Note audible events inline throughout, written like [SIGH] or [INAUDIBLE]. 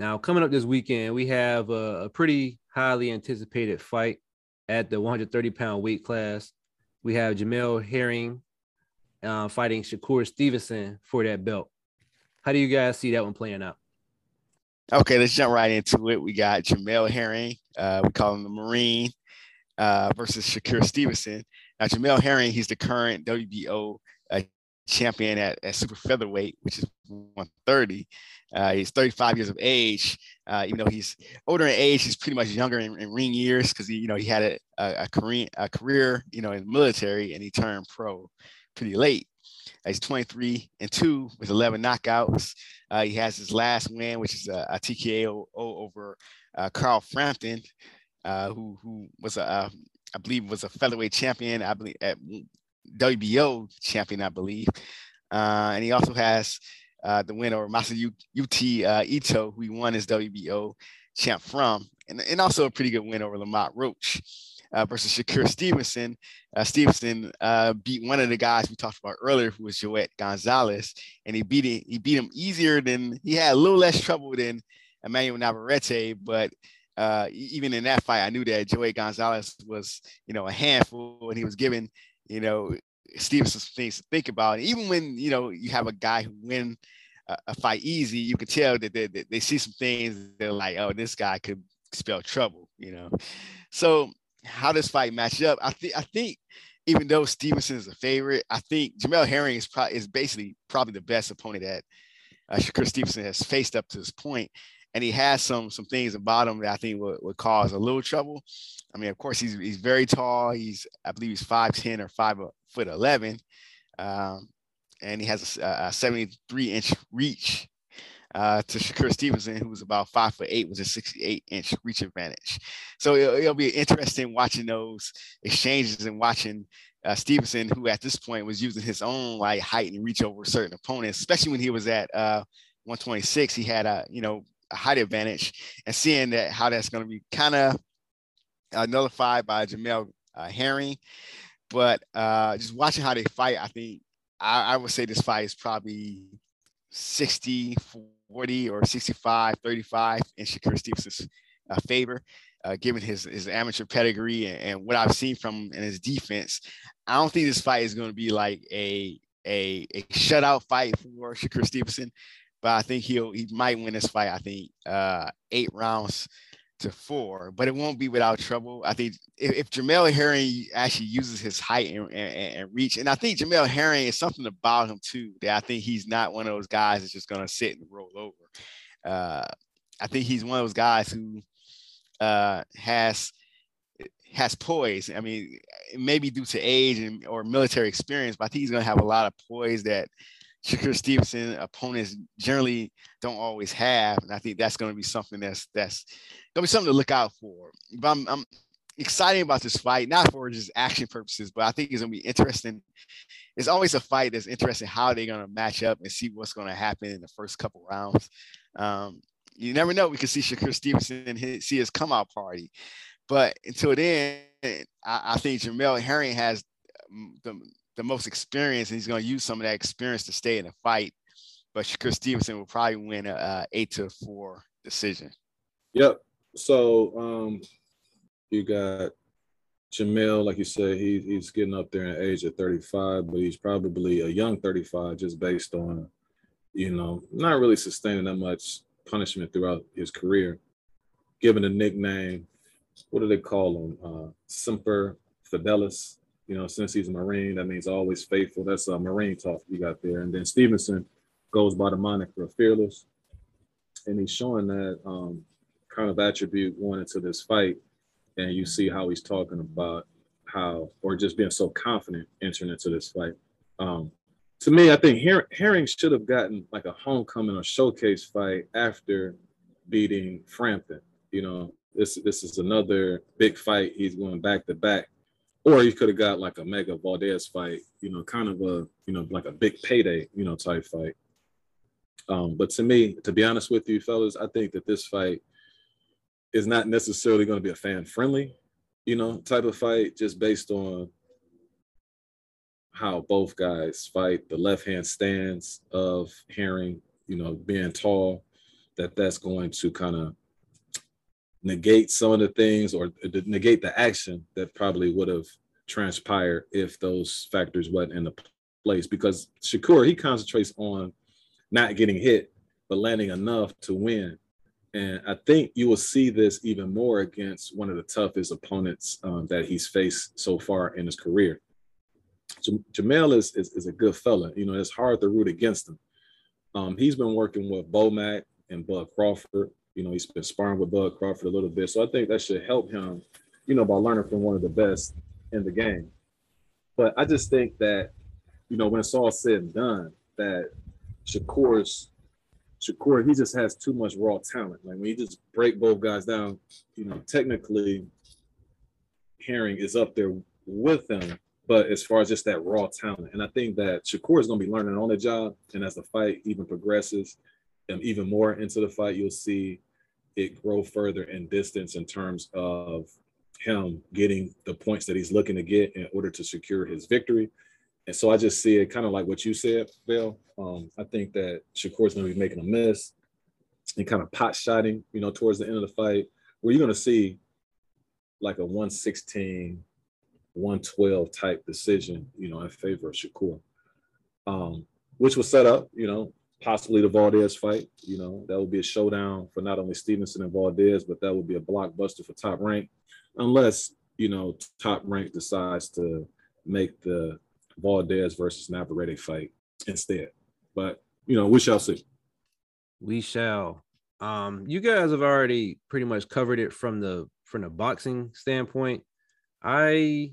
Now, coming up this weekend, we have a, a pretty highly anticipated fight at the 130 pound weight class. We have Jamel Herring uh, fighting Shakur Stevenson for that belt. How do you guys see that one playing out? Okay, let's jump right into it. We got Jamel Herring, uh, we call him the Marine, uh, versus Shakur Stevenson. Now, Jamel Herring, he's the current WBO uh, champion at, at super featherweight, which is 130. Uh, he's 35 years of age. Uh, even though he's older in age, he's pretty much younger in, in ring years because he, you know, he had a, a, a, career, a career, you know, in the military, and he turned pro pretty late. He's 23 and two with 11 knockouts. Uh, he has his last win, which is a, a TKO over uh, Carl Frampton, uh, who who was a I believe was a featherweight champion. I believe at WBO champion, I believe. Uh, and he also has uh, the win over Masayuki uh, Ito, who he won his WBO champ from, and, and also a pretty good win over Lamont Roach. Uh, versus Shakur Stevenson. Uh, Stevenson uh, beat one of the guys we talked about earlier, who was Joet Gonzalez, and he beat it, he beat him easier than he had a little less trouble than Emmanuel Navarrete, but uh, even in that fight, I knew that Joey Gonzalez was, you know, a handful, and he was giving, you know, Stevenson things to think about. And even when you know you have a guy who win a, a fight easy, you can tell that they, they see some things. They're like, oh, this guy could spell trouble, you know. So how this fight match up? I think I think even though Stevenson is a favorite, I think Jamel Herring is probably is basically probably the best opponent that uh, Shakur Stevenson has faced up to this point and he has some some things about him that I think would, would cause a little trouble. I mean, of course, he's he's very tall. He's I believe he's five ten or five foot eleven, um, and he has a, a seventy three inch reach. Uh, to Shakur Stevenson, who was about five foot eight, was a 68 inch reach advantage. So it'll, it'll be interesting watching those exchanges and watching uh, Stevenson, who at this point was using his own like height and reach over certain opponents, especially when he was at uh, 126. He had a you know a height advantage and seeing that how that's going to be kind of uh, nullified by Jamel uh, Herring. But uh, just watching how they fight, I think I, I, would say this fight is probably 60 40 or 65 35 in Shakur Stevenson's uh, favor. Uh, given his, his amateur pedigree and, and, what I've seen from in his defense, I don't think this fight is going to be like a, a, a shutout fight for Shakur Stevenson but I think he'll he might win this fight. I think uh, eight rounds to four, but it won't be without trouble. I think if, if Jamel Herring actually uses his height and, and, and, reach, and I think Jamel Herring is something about him too that I think he's not one of those guys that's just gonna sit and roll over. Uh, I think he's one of those guys who uh, has has poise. I mean, maybe due to age and or military experience, but I think he's gonna have a lot of poise that Shakur Stevenson opponents generally don't always have, and I think that's going to be something that's that's going to be something to look out for. But I'm, I'm excited about this fight, not for just action purposes, but I think it's going to be interesting. It's always a fight that's interesting how they're going to match up and see what's going to happen in the first couple rounds. Um, you never know. We could see Shakur Stevenson his, see his come out party, but until then, I, I think Jamel Herring has um, the the most experience, and he's going to use some of that experience to stay in the fight. But Shakur Stevenson will probably win a, a eight to four decision. Yep. So um, you got Jamel, like you said, he, he's getting up there in age at 35, but he's probably a young 35 just based on, you know, not really sustaining that much punishment throughout his career. Given a nickname, what do they call him? Uh, Semper Fidelis. You know, since he's a Marine, that means always faithful. That's a Marine talk you got there. And then Stevenson goes by the moniker Fearless. And he's showing that um, kind of attribute going into this fight. And you see how he's talking about how, or just being so confident entering into this fight. Um, to me, I think Her- Herring should have gotten like a homecoming or showcase fight after beating Frampton. You know, this this is another big fight. He's going back to back or you could have got like a mega Valdez fight, you know, kind of a, you know, like a big payday, you know, type fight. Um, but to me, to be honest with you, fellas, I think that this fight is not necessarily going to be a fan friendly, you know, type of fight, just based on how both guys fight, the left hand stance of Herring, you know, being tall, that that's going to kind of negate some of the things or negate the action that probably would have transpired if those factors weren't in the place. Because Shakur, he concentrates on not getting hit, but landing enough to win. And I think you will see this even more against one of the toughest opponents um, that he's faced so far in his career. J- Jamel is, is, is a good fella. You know, it's hard to root against him. Um, he's been working with Bomac and Bud Crawford. You know, he's been sparring with Bud Crawford a little bit. So I think that should help him, you know, by learning from one of the best in the game. But I just think that, you know, when it's all said and done, that Shakur's Shakur, he just has too much raw talent. Like when you just break both guys down, you know, technically Herring is up there with him, but as far as just that raw talent, and I think that Shakur is going to be learning on the job, and as the fight even progresses, even more into the fight, you'll see it grow further in distance in terms of him getting the points that he's looking to get in order to secure his victory. And so I just see it kind of like what you said, Bill. Um, I think that Shakur's going to be making a miss and kind of pot shotting, you know, towards the end of the fight, where you're going to see like a 116, 112 type decision, you know, in favor of Shakur, um, which was set up, you know, possibly the Valdez fight. You know, that would be a showdown for not only Stevenson and Valdez, but that would be a blockbuster for Top Rank, unless you know Top Rank decides to make the Valdez versus Navarrete fight instead. But you know, we shall see. We shall. Um, you guys have already pretty much covered it from the from the boxing standpoint. I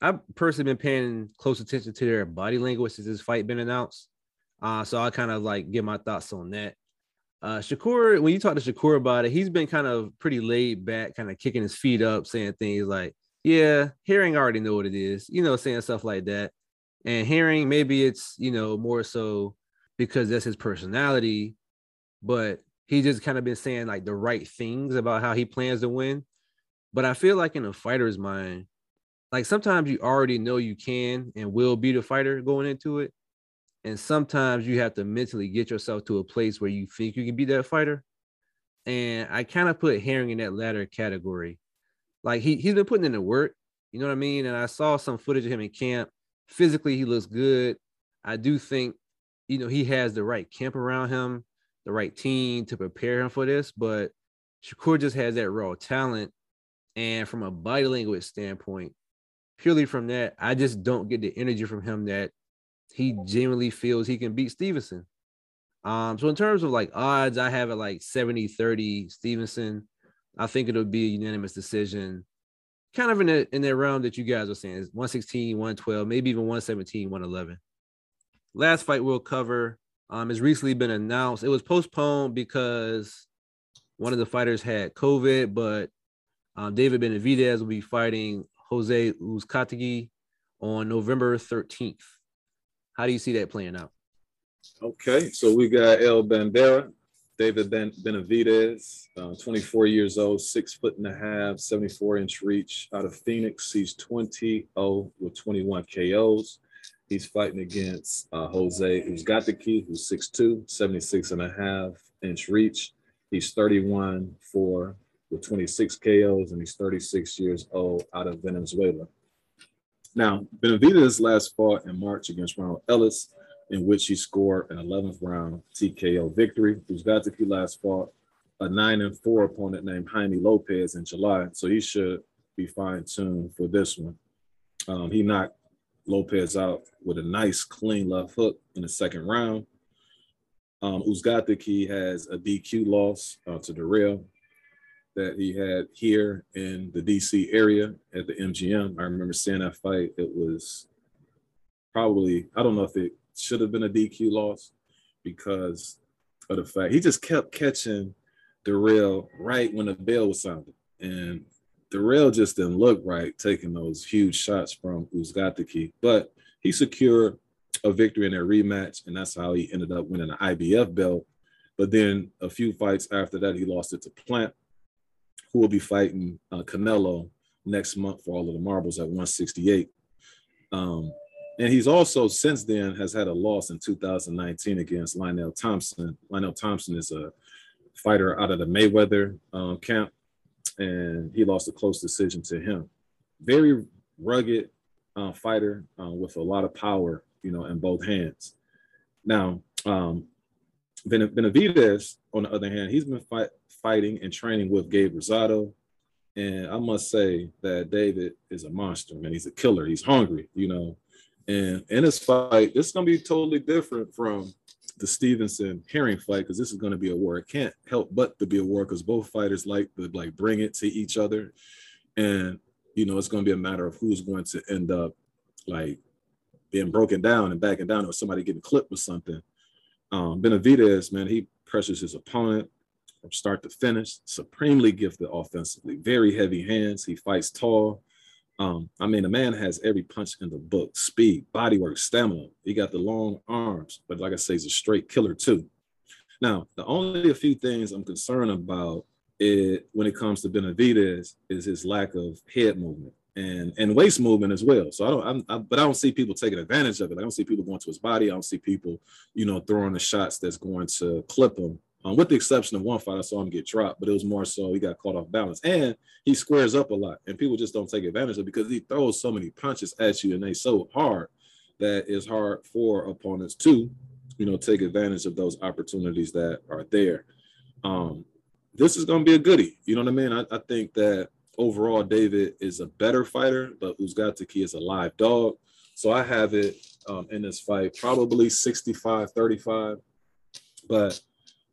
I've personally been paying close attention to their body language since this fight been announced. Uh, so I kind of like get my thoughts on that. Uh, Shakur, when you talk to Shakur about it, he's been kind of pretty laid back, kind of kicking his feet up, saying things like, "Yeah, Herring already know what it is," you know, saying stuff like that. And Herring, maybe it's you know more so because that's his personality, but he just kind of been saying like the right things about how he plans to win. But I feel like in a fighter's mind, like sometimes you already know you can and will be the fighter going into it. And sometimes you have to mentally get yourself to a place where you think you can be that fighter. And I kind of put Herring in that latter category. Like he, he's been putting in the work, you know what I mean? And I saw some footage of him in camp. Physically, he looks good. I do think, you know, he has the right camp around him, the right team to prepare him for this. But Shakur just has that raw talent. And from a body language standpoint, purely from that, I just don't get the energy from him that he genuinely feels he can beat Stevenson. Um, so in terms of like odds, I have it like 70 30 Stevenson. I think it'll be a unanimous decision, kind of in the in that realm that you guys are saying is 116, 112, maybe even 117, 111. Last fight we'll cover um, has recently been announced. It was postponed because one of the fighters had COVID, but um, David Benavidez will be fighting Jose Uzcategui on November 13th. How do you see that playing out? Okay, so we got El Bandera, David ben- Benavidez, uh, 24 years old, six foot and a half, 74 inch reach out of Phoenix. He's 20 0 with 21 KOs. He's fighting against uh, Jose Uzcategui, who's 6'2, 76 and a half inch reach. He's 31 4 with 26 KOs, and he's 36 years old out of Venezuela. Now, Benavidez last fought in March against Ronald Ellis, in which he scored an 11th round TKO victory. Uzcategui last fought a 9 and 4 opponent named Jaime Lopez in July, so he should be fine tuned for this one. Um, he knocked Lopez out with a nice clean left hook in the second round. Um, Uzcategui has a DQ loss uh, to Dirrell that he had here in the DC area at the MGM. I remember seeing that fight. It was probably, I don't know if it should have been a DQ loss because of the fact he just kept catching Dirrell right when the bell was sounded. And Dirrell just didn't look right taking those huge shots from Uzcategui. But he secured a victory in that rematch, and that's how he ended up winning the IBF belt. But then a few fights after that, he lost it to Plant who will be fighting uh, Canelo next month for all of the marbles at 168. Um, and he's also since then has had a loss in 2019 against Lionel Thompson. Lionel Thompson is a fighter out of the Mayweather um, camp, and he lost a close decision to him. Very rugged uh, fighter uh, with a lot of power, you know, in both hands. Now, um, Benavidez, on the other hand, he's been fight, fighting and training with Gabe Rosado. And I must say that David is a monster, man. He's a killer. He's hungry, you know. And in this fight, this is going to be totally different from the Stevenson Herring fight because this is going to be a war. It can't help but to be a war because both fighters like to like bring it to each other, and you know it's going to be a matter of who's going to end up like being broken down and backing down, or somebody getting clipped with something. Um, Benavidez, man, he pressures his opponent from start to finish. Supremely gifted offensively, very heavy hands. He fights tall. Um, I mean, the man has every punch in the book: speed, body work, stamina. He got the long arms, but like I say, he's a straight killer too. Now, the only a few things I'm concerned about it when it comes to Benavidez is his lack of head movement and and waist movement as well. So I don't, I'm, I, but I don't see people taking advantage of it. I don't see people going to his body. I don't see people, you know, throwing the shots that's going to clip him um, with the exception of one fight, I saw him get dropped, but it was more so he got caught off balance. And he squares up a lot, and people just don't take advantage of because he throws so many punches at you and they so hard that it's hard for opponents to, you know, take advantage of those opportunities that are there. Um, this is going to be a goodie. You know what I mean? I, I think that overall, David is a better fighter, but Uzcategui is a live dog. So I have it um, in this fight probably 65 35. But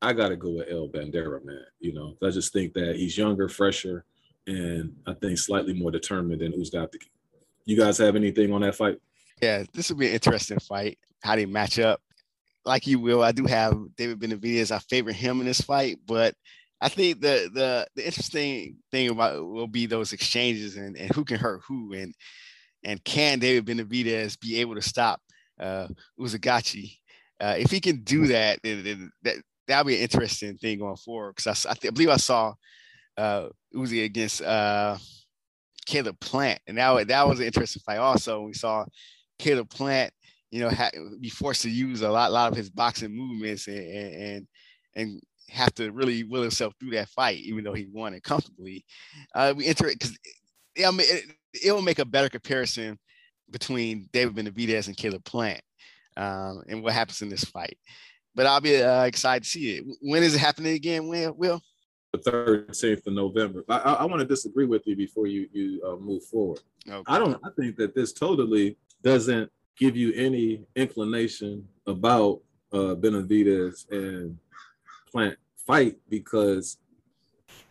I got to go with El Bandera, man. You know, I just think that he's younger, fresher, and I think slightly more determined than Uzcategui. You guys have anything on that fight? Yeah, this will be an interesting fight. How they match up. Like you will, I do have David Benavidez. I favor him in this fight, but I think the the the interesting thing about will be those exchanges and, and who can hurt who and and can David Benavidez be able to stop uh, Uzcategui? Uh, if he can do that, then, then that that'll be an interesting thing going forward. Because I, I, th- I, believe I saw uh, Uzi against uh, Caleb Plant, and that that was an interesting fight. Also, we saw Caleb Plant, you know, ha- be forced to use a lot, lot of his boxing movements and and and have to really will himself through that fight, even though he won it comfortably. Uh, we enter it because yeah, I mean, it, it will make a better comparison between David Benavidez and Caleb Plant, um, and what happens in this fight but I'll be uh, excited to see it. When is it happening again? When will? The 13th of November. I, I, I want to disagree with you before you you uh, move forward. Okay. I don't. I think that this totally doesn't give you any inclination about uh, Benavidez and Plant fight because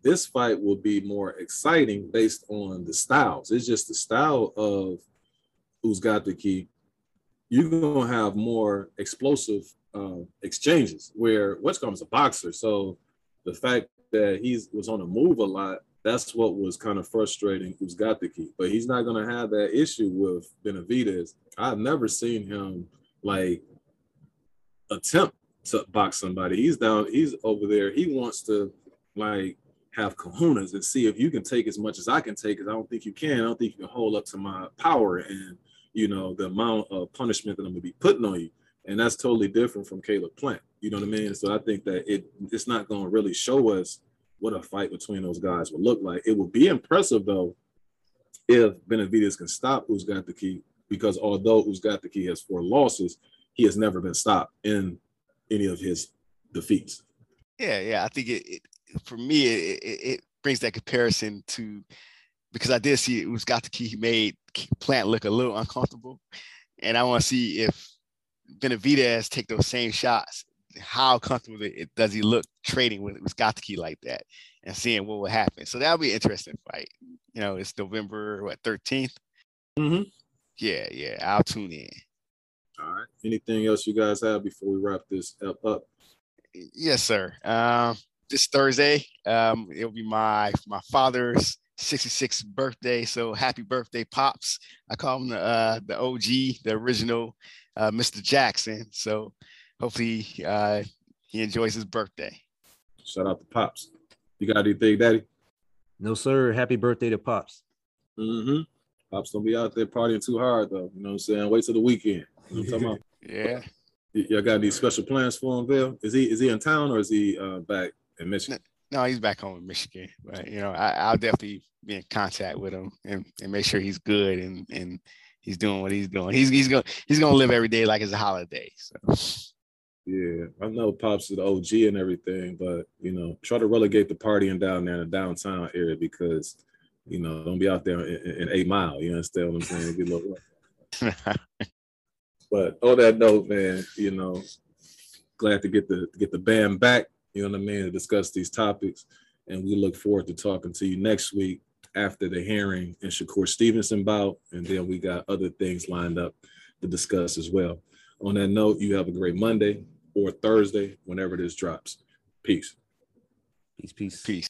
this fight will be more exciting based on the styles. It's just the style of Uzcategui. You're gonna have more explosive um, exchanges where Westcombe's a boxer. So the fact that he was on the move a lot, that's what was kind of frustrating Uzcategui. But he's not going to have that issue with Benavidez. I've never seen him like attempt to box somebody. He's down, he's over there. He wants to like have kahunas and see if you can take as much as I can take, because I don't think you can. I don't think you can hold up to my power and you know the amount of punishment that I'm gonna be putting on you and that's totally different from Caleb Plant. You know what I mean? So I think that it it's not to really show us what a fight between those guys would look like. It would be impressive though if Benavidez can stop Uzcategui, because although Uzcategui has four losses, he has never been stopped in any of his defeats. Yeah, yeah, I think it, it for me it, it, brings that comparison to because I did see it was got the key. He made Plant look a little uncomfortable, and I want to see if Benavidez take those same shots, how comfortable it, does he look trading with Uzcategui like that and seeing what will happen? So that'll be an interesting fight. You know, it's November what 13th. Mm-hmm. Yeah, yeah. I'll tune in. All right. Anything else you guys have before we wrap this up? up? Yes, sir. Um, this Thursday, um, it'll be my my father's 66th birthday. So happy birthday, pops! I call him the uh, the OG, the original uh, Mr. Jackson. So hopefully uh, he enjoys his birthday. Shout out to Pops. You got anything, Daddy? No, sir. Happy birthday to Pops. Mm-hmm. Pops don't be out there partying too hard though. You know what I'm saying? Wait till the weekend. You know what I'm talking [LAUGHS] about? yeah. Y- y'all got any special plans for him, Bill? Is he is he in town or is he uh, back in Michigan. No, he's back home in Michigan. But you know, I, will definitely be in contact with him and, and make sure he's good and and he's doing what he's doing. He's he's gonna he's gonna live every day like it's a holiday. So yeah, I know Pops is the OG and everything, but you know, try to relegate the partying down there in the downtown area because you know, don't be out there in, in eight mile. You understand what I'm saying? Be a little [LAUGHS] but on that note, man, you know, glad to get the get the band back. You know what I mean to discuss these topics, and we look forward to talking to you next week after the Herring in Shakur Stevenson bout, and then we got other things lined up to discuss as well. On that note, you have a great Monday or Thursday, whenever this drops. Peace. Peace, peace. Peace.